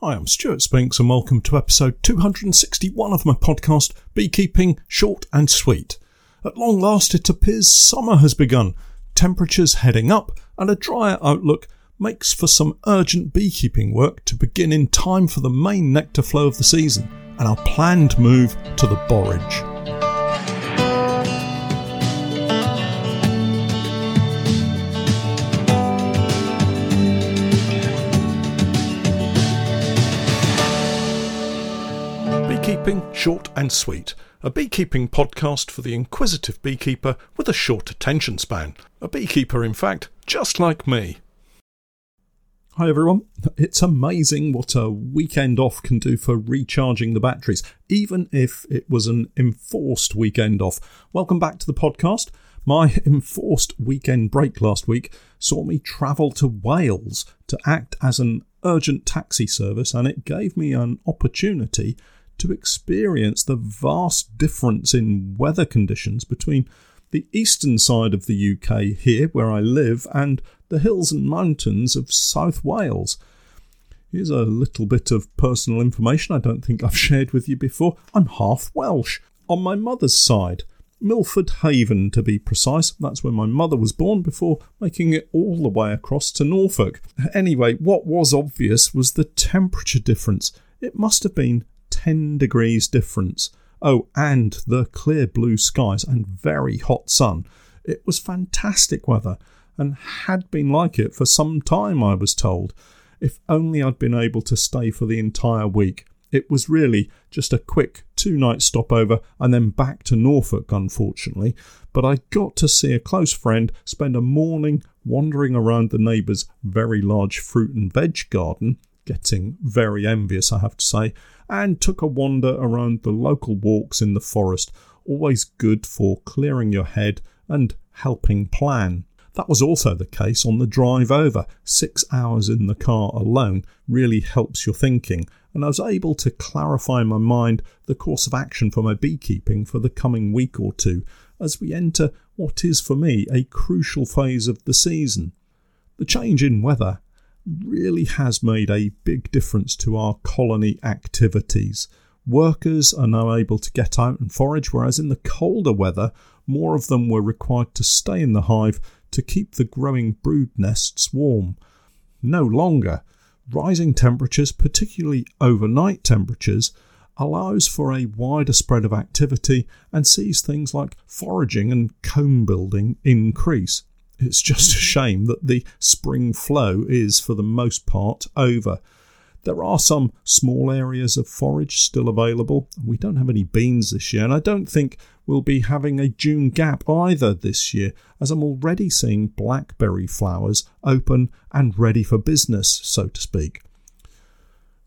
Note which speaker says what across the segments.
Speaker 1: Hi, I'm Stewart Spinks and welcome to episode 261 of my podcast, Beekeeping Short and Sweet. At long last, it appears summer has begun, temperatures heading up, and a drier outlook makes for some urgent beekeeping work to begin in time for the main nectar flow of the season and our planned move to the borage. Beekeeping Short and Sweet, a beekeeping podcast for the inquisitive beekeeper with a short attention span. A beekeeper, in fact, just like me. Hi everyone. It's amazing what a weekend off can do for recharging the batteries, even if it was an enforced weekend off. Welcome back to the podcast. My enforced weekend break last week saw me travel to Wales to act as an urgent taxi service, and it gave me an opportunity to experience the vast difference in weather conditions between the eastern side of the UK here, where I live, and the hills and mountains of South Wales. Here's a little bit of personal information I don't think I've shared with you before. I'm half Welsh on my mother's side. Milford Haven, to be precise. That's where my mother was born before making it all the way across to Norfolk. Anyway, what was obvious was the temperature difference. It must have been 10 degrees difference. Oh, and the clear blue skies and very hot sun. It was fantastic weather and had been like it for some time, I was told. If only I'd been able to stay for the entire week. It was really just a quick two night stopover and then back to Norfolk, unfortunately. But I got to see a close friend spend a morning wandering around the neighbour's very large fruit and veg garden, getting very envious, I have to say, and took a wander around the local walks in the forest, always good for clearing your head and helping plan. That was also the case on the drive over. Six hours in the car alone really helps your thinking, and I was able to clarify in my mind the course of action for my beekeeping for the coming week or two as we enter what is for me a crucial phase of the season. The change in weather really has made a big difference to our colony activities. Workers are now able to get out and forage, whereas in the colder weather, more of them were required to stay in the hive to keep the growing brood nests warm. No longer. Rising temperatures, particularly overnight temperatures, allows for a wider spread of activity and sees things like foraging and comb building increase. It's just a shame that the spring flow is, for the most part, over. There are some small areas of forage still available. We don't have any beans this year, and I don't think we'll be having a June gap either this year, as I'm already seeing blackberry flowers open and ready for business, so to speak.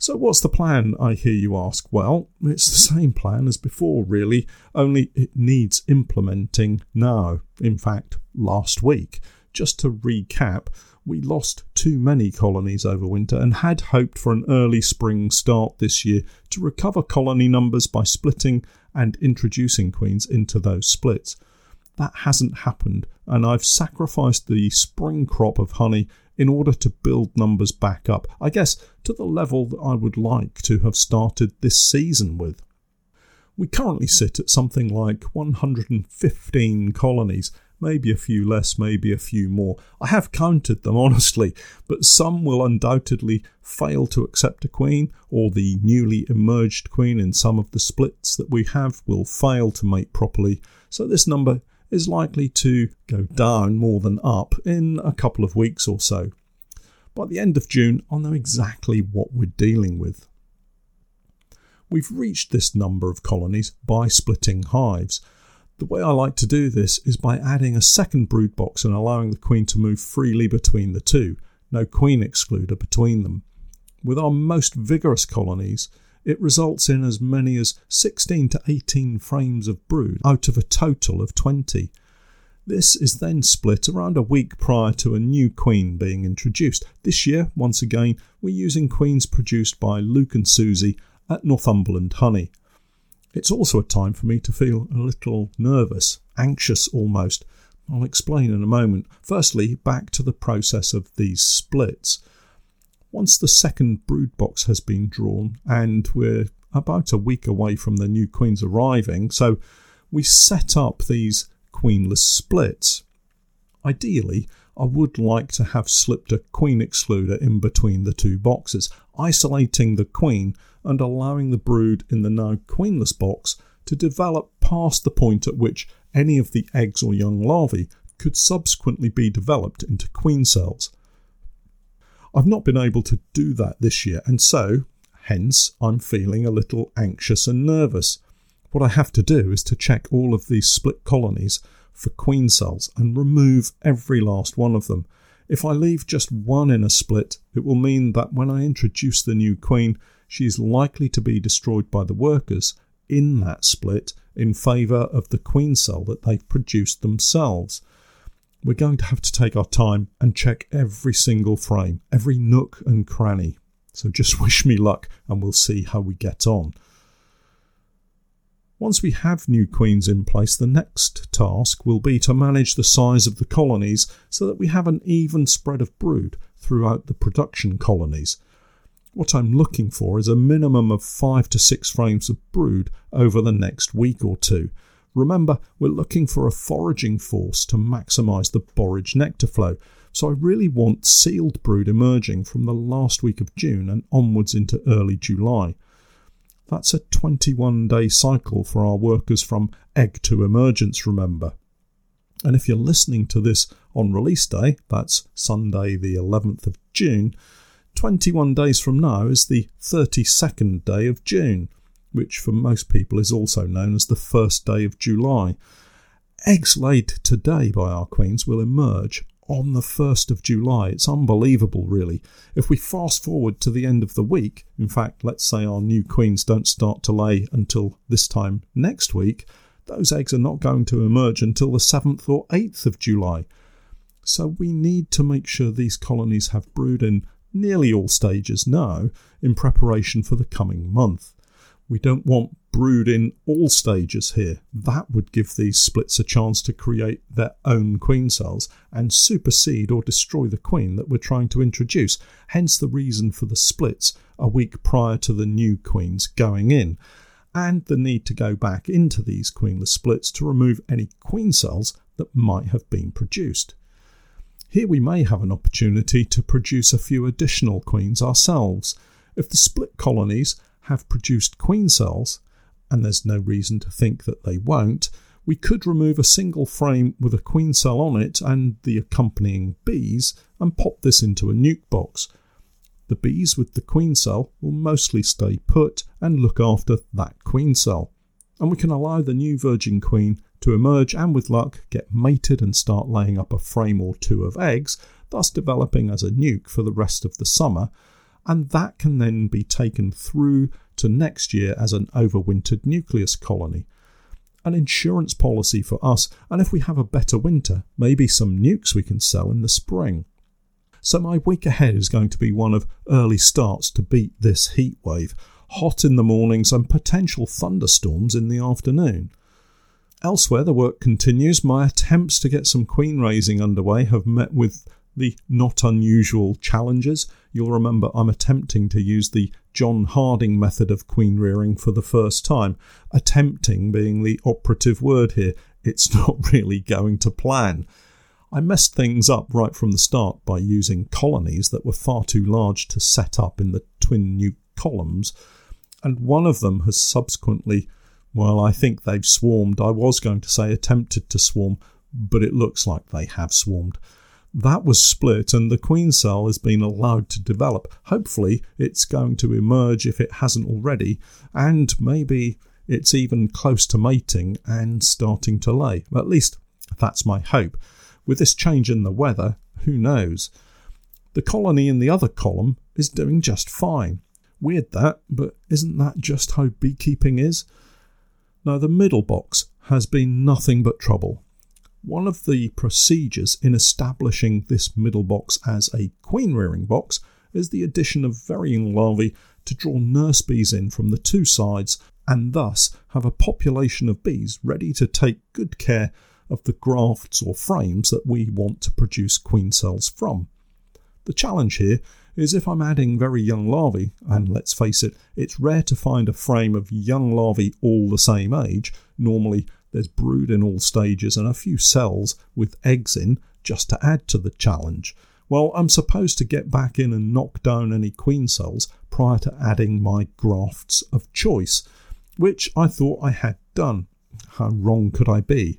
Speaker 1: So, what's the plan, I hear you ask? Well, it's the same plan as before, really, only it needs implementing now. In fact, last week. Just to recap, we lost too many colonies over winter and had hoped for an early spring start this year to recover colony numbers by splitting and introducing queens into those splits. That hasn't happened, and I've sacrificed the spring crop of honey in order to build numbers back up, I guess to the level that I would like to have started this season with. We currently sit at something like 115 colonies, maybe a few less, maybe a few more. I have counted them, honestly, but some will undoubtedly fail to accept a queen, or the newly emerged queen in some of the splits that we have will fail to mate properly. So this number is likely to go down more than up in a couple of weeks or so. By the end of June, I'll know exactly what we're dealing with. We've reached this number of colonies by splitting hives, the way I like to do this is by adding a second brood box and allowing the queen to move freely between the two, no queen excluder between them. With our most vigorous colonies, it results in as many as 16 to 18 frames of brood out of a total of 20. This is then split around a week prior to a new queen being introduced. This year, once again, we're using queens produced by Luke and Susie at Northumberland Honey. It's also a time for me to feel a little nervous, anxious almost. I'll explain in a moment. Firstly, back to the process of these splits. Once the second brood box has been drawn, and we're about a week away from the new queens arriving, so we set up these queenless splits. Ideally, I would like to have slipped a queen excluder in between the two boxes, isolating the queen and allowing the brood in the now queenless box to develop past the point at which any of the eggs or young larvae could subsequently be developed into queen cells. I've not been able to do that this year, and so, hence, I'm feeling a little anxious and nervous. What I have to do is to check all of these split colonies for queen cells and remove every last one of them. If I leave just one in a split, it will mean that when I introduce the new queen, she is likely to be destroyed by the workers in that split in favour of the queen cell that they've produced themselves. We're going to have to take our time and check every single frame, every nook and cranny. So just wish me luck and we'll see how we get on. Once we have new queens in place, the next task will be to manage the size of the colonies so that we have an even spread of brood throughout the production colonies. What I'm looking for is a minimum of five to six frames of brood over the next week or two. Remember, we're looking for a foraging force to maximise the borage nectar flow, so I really want sealed brood emerging from the last week of June and onwards into early July. That's a 21 day cycle for our workers from egg to emergence, remember. And if you're listening to this on release day, that's Sunday, the 11th of June, 21 days from now is the 32nd day of June, which for most people is also known as the first day of July. Eggs laid today by our queens will emerge on the 1st of July. It's unbelievable, really. If we fast forward to the end of the week, in fact, let's say our new queens don't start to lay until this time next week, those eggs are not going to emerge until the 7th or 8th of July. So we need to make sure these colonies have brood in nearly all stages now in preparation for the coming month. We don't want brood in all stages here. That would give these splits a chance to create their own queen cells and supersede or destroy the queen that we're trying to introduce. Hence the reason for the splits a week prior to the new queens going in, and the need to go back into these queenless splits to remove any queen cells that might have been produced. Here we may have an opportunity to produce a few additional queens ourselves. If the split colonies have produced queen cells, and there's no reason to think that they won't, we could remove a single frame with a queen cell on it and the accompanying bees and pop this into a nuc box. The bees with the queen cell will mostly stay put and look after that queen cell. And we can allow the new virgin queen to emerge and, with luck, get mated and start laying up a frame or two of eggs, thus developing as a nuc for the rest of the summer and that can then be taken through to next year as an overwintered nucleus colony. An insurance policy for us, and if we have a better winter, maybe some nucs we can sell in the spring. So, my week ahead is going to be one of early starts to beat this heat wave, hot in the mornings and potential thunderstorms in the afternoon. Elsewhere, the work continues. My attempts to get some queen raising underway have met with the not unusual challenges. You'll remember I'm attempting to use the John Harding method of queen rearing for the first time, attempting being the operative word here. It's not really going to plan. I messed things up right from the start by using colonies that were far too large to set up in the twin nuc columns, and one of them has subsequently, well, I think they've swarmed. I was going to say attempted to swarm, but it looks like they have swarmed. That was split, and the queen cell has been allowed to develop. Hopefully, it's going to emerge if it hasn't already, and maybe it's even close to mating and starting to lay. At least, that's my hope. With this change in the weather, who knows? The colony in the other column is doing just fine. Weird that, but isn't that just how beekeeping is? Now, the middle box has been nothing but trouble. One of the procedures in establishing this middle box as a queen rearing box is the addition of varying larvae to draw nurse bees in from the two sides and thus have a population of bees ready to take good care of the grafts or frames that we want to produce queen cells from. The challenge here is if I'm adding very young larvae, and let's face it, it's rare to find a frame of young larvae all the same age. Normally, there's brood in all stages and a few cells with eggs in just to add to the challenge. Well, I'm supposed to get back in and knock down any queen cells prior to adding my grafts of choice, which I thought I had done. How wrong could I be?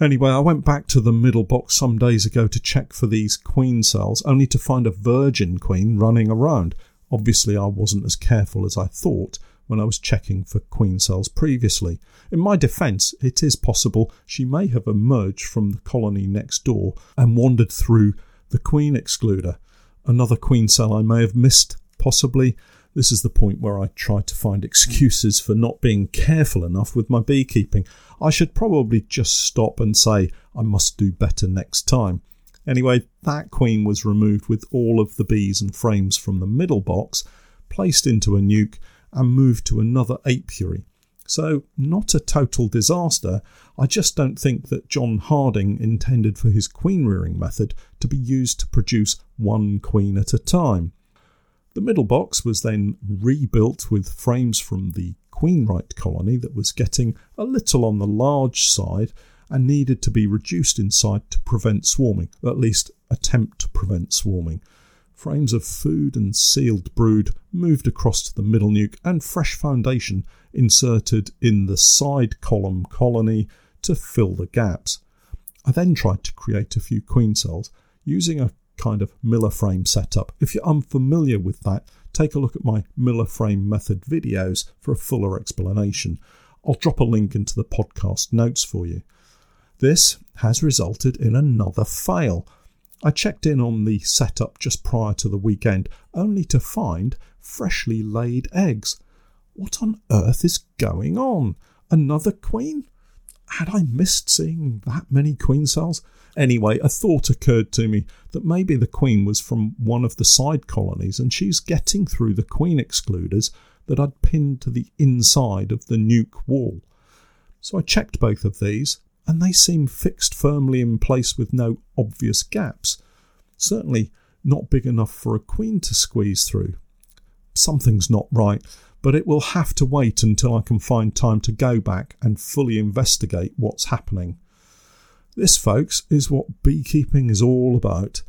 Speaker 1: Anyway, I went back to the middle box some days ago to check for these queen cells, only to find a virgin queen running around. Obviously, I wasn't as careful as I thought when I was checking for queen cells previously. In my defence, it is possible she may have emerged from the colony next door and wandered through the queen excluder. Another queen cell I may have missed, possibly, this is the point where I try to find excuses for not being careful enough with my beekeeping. I should probably just stop and say I must do better next time. Anyway, that queen was removed with all of the bees and frames from the middle box, placed into a nuc, and moved to another apiary. So, not a total disaster. I just don't think that John Harding intended for his queen rearing method to be used to produce one queen at a time. The middle box was then rebuilt with frames from the Queenright colony that was getting a little on the large side and needed to be reduced inside to prevent swarming, at least attempt to prevent swarming. Frames of food and sealed brood moved across to the middle nuc and fresh foundation inserted in the side column colony to fill the gaps. I then tried to create a few queen cells using a kind of Miller frame setup. If you're unfamiliar with that, take a look at my Miller frame method videos for a fuller explanation. I'll drop a link into the podcast notes for you. This has resulted in another fail. I checked in on the setup just prior to the weekend, only to find freshly laid eggs. What on earth is going on? Another queen? Had I missed seeing that many queen cells? Anyway, a thought occurred to me that maybe the queen was from one of the side colonies and she's getting through the queen excluders that I'd pinned to the inside of the nuc wall. So I checked both of these and they seem fixed firmly in place with no obvious gaps. Certainly not big enough for a queen to squeeze through. Something's not right, but it will have to wait until I can find time to go back and fully investigate what's happening. This, folks, is what beekeeping is all about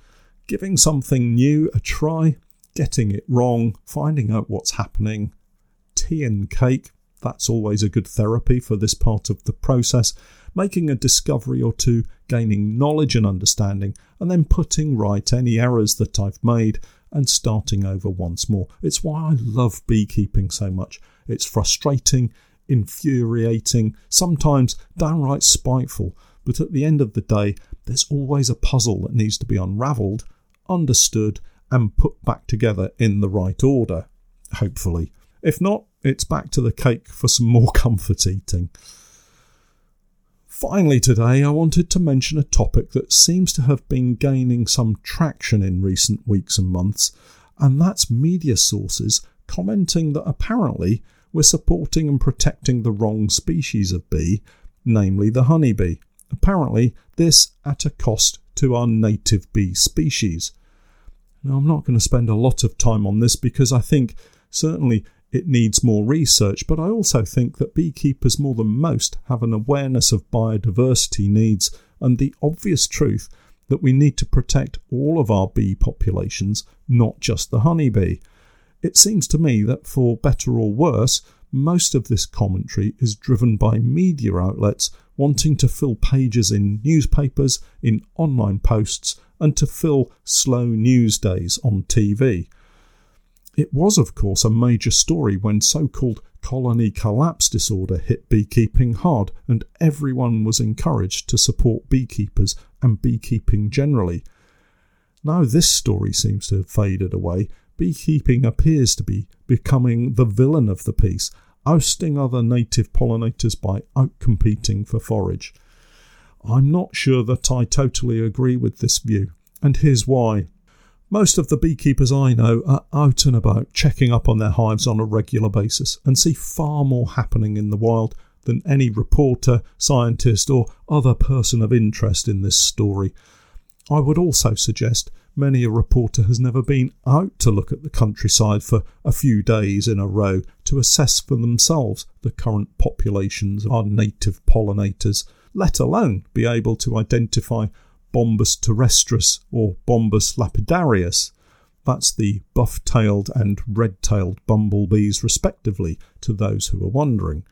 Speaker 1: giving something new a try, getting it wrong, finding out what's happening. Tea and cake, that's always a good therapy for this part of the process. Making a discovery or two, gaining knowledge and understanding, and then putting right any errors that I've made and starting over once more. It's why I love beekeeping so much. It's frustrating, infuriating, sometimes downright spiteful, but at the end of the day, there's always a puzzle that needs to be unravelled, understood, and put back together in the right order, hopefully. If not, it's back to the cake for some more comfort eating. Finally, today, I wanted to mention a topic that seems to have been gaining some traction in recent weeks and months, and that's media sources commenting that apparently we're supporting and protecting the wrong species of bee, namely the honeybee. Apparently, this at a cost to our native bee species. Now, I'm not going to spend a lot of time on this because I think certainly it needs more research, but I also think that beekeepers more than most have an awareness of biodiversity needs and the obvious truth that we need to protect all of our bee populations, not just the honeybee. It seems to me that for better or worse, most of this commentary is driven by media outlets wanting to fill pages in newspapers, in online posts, and to fill slow news days on TV. It was, of course, a major story when so called colony collapse disorder hit beekeeping hard, and everyone was encouraged to support beekeepers and beekeeping generally. Now, this story seems to have faded away. Beekeeping appears to be becoming the villain of the piece, ousting other native pollinators by outcompeting for forage. I'm not sure that I totally agree with this view, and here's why. Most of the beekeepers I know are out and about checking up on their hives on a regular basis and see far more happening in the wild than any reporter, scientist, or other person of interest in this story. I would also suggest many a reporter has never been out to look at the countryside for a few days in a row to assess for themselves the current populations of our native pollinators, let alone be able to identify Bombus terrestris or Bombus lapidarius. That's the buff tailed and red tailed bumblebees, respectively, to those who are wondering.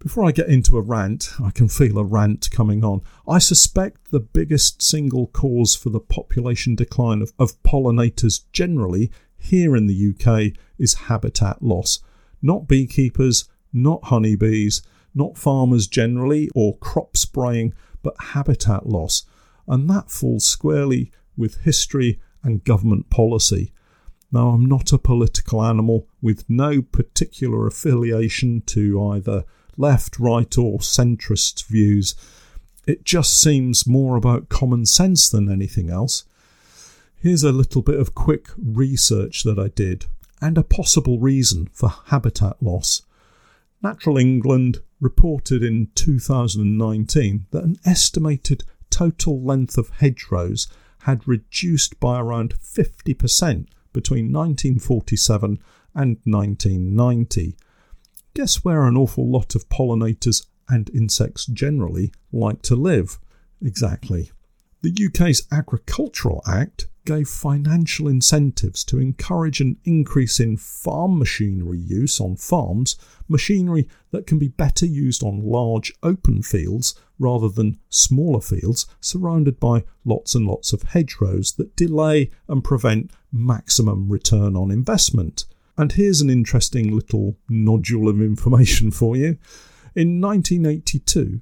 Speaker 1: Before I get into a rant, I can feel a rant coming on. I suspect the biggest single cause for the population decline of, of pollinators generally here in the UK is habitat loss. Not beekeepers, not honeybees, not farmers generally, or crop spraying, but habitat loss. And that falls squarely with history and government policy. Now, I'm not a political animal with no particular affiliation to either left, right, or centrist views. It just seems more about common sense than anything else. Here's a little bit of quick research that I did and a possible reason for habitat loss. Natural England reported in 2019 that an estimated total length of hedgerows had reduced by around 50% between 1947 and 1990. Guess where an awful lot of pollinators and insects generally like to live? Exactly. The UK's Agricultural Act gave financial incentives to encourage an increase in farm machinery use on farms, machinery that can be better used on large open fields rather than smaller fields surrounded by lots and lots of hedgerows that delay and prevent maximum return on investment. And here's an interesting little nodule of information for you. In 1982,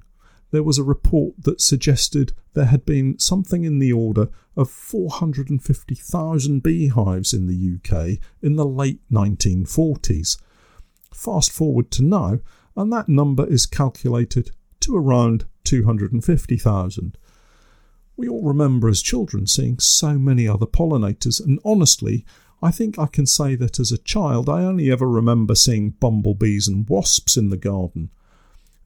Speaker 1: there was a report that suggested there had been something in the order of 450,000 beehives in the UK in the late 1940s. Fast forward to now, and that number is calculated to around 250,000. We all remember as children seeing so many other pollinators, and honestly, I think I can say that as a child I only ever remember seeing bumblebees and wasps in the garden.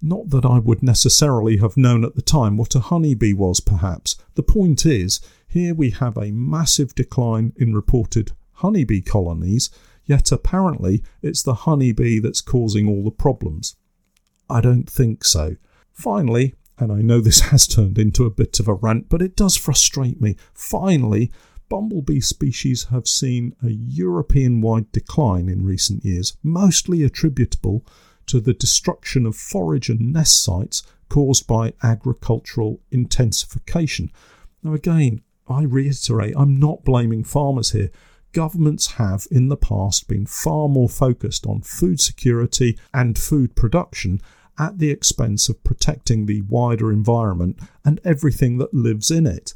Speaker 1: Not that I would necessarily have known at the time what a honeybee was, perhaps. The point is, here we have a massive decline in reported honeybee colonies, yet apparently it's the honeybee that's causing all the problems. I don't think so. Finally, and I know this has turned into a bit of a rant, but it does frustrate me. Finally, bumblebee species have seen a European wide decline in recent years, mostly attributable to the destruction of forage and nest sites caused by agricultural intensification. Now, again, I reiterate, I'm not blaming farmers here. Governments have in the past been far more focused on food security and food production at the expense of protecting the wider environment and everything that lives in it.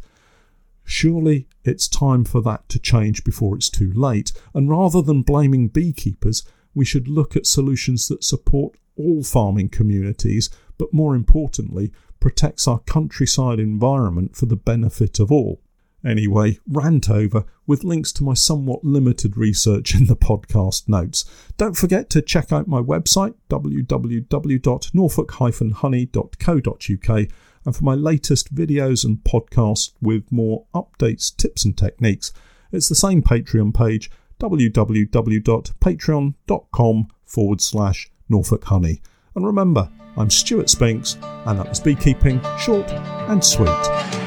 Speaker 1: Surely it's time for that to change before it's too late, and rather than blaming beekeepers, we should look at solutions that support all farming communities, but more importantly, protects our countryside environment for the benefit of all. Anyway, rant over with links to my somewhat limited research in the podcast notes. Don't forget to check out my website www.norfolk-honey.co.uk and for my latest videos and podcasts with more updates, tips, and techniques, it's the same Patreon page www.patreon.com forward slash Norfolk Honey. And remember, I'm Stewart Spinks, and that was Beekeeping Short and Sweet.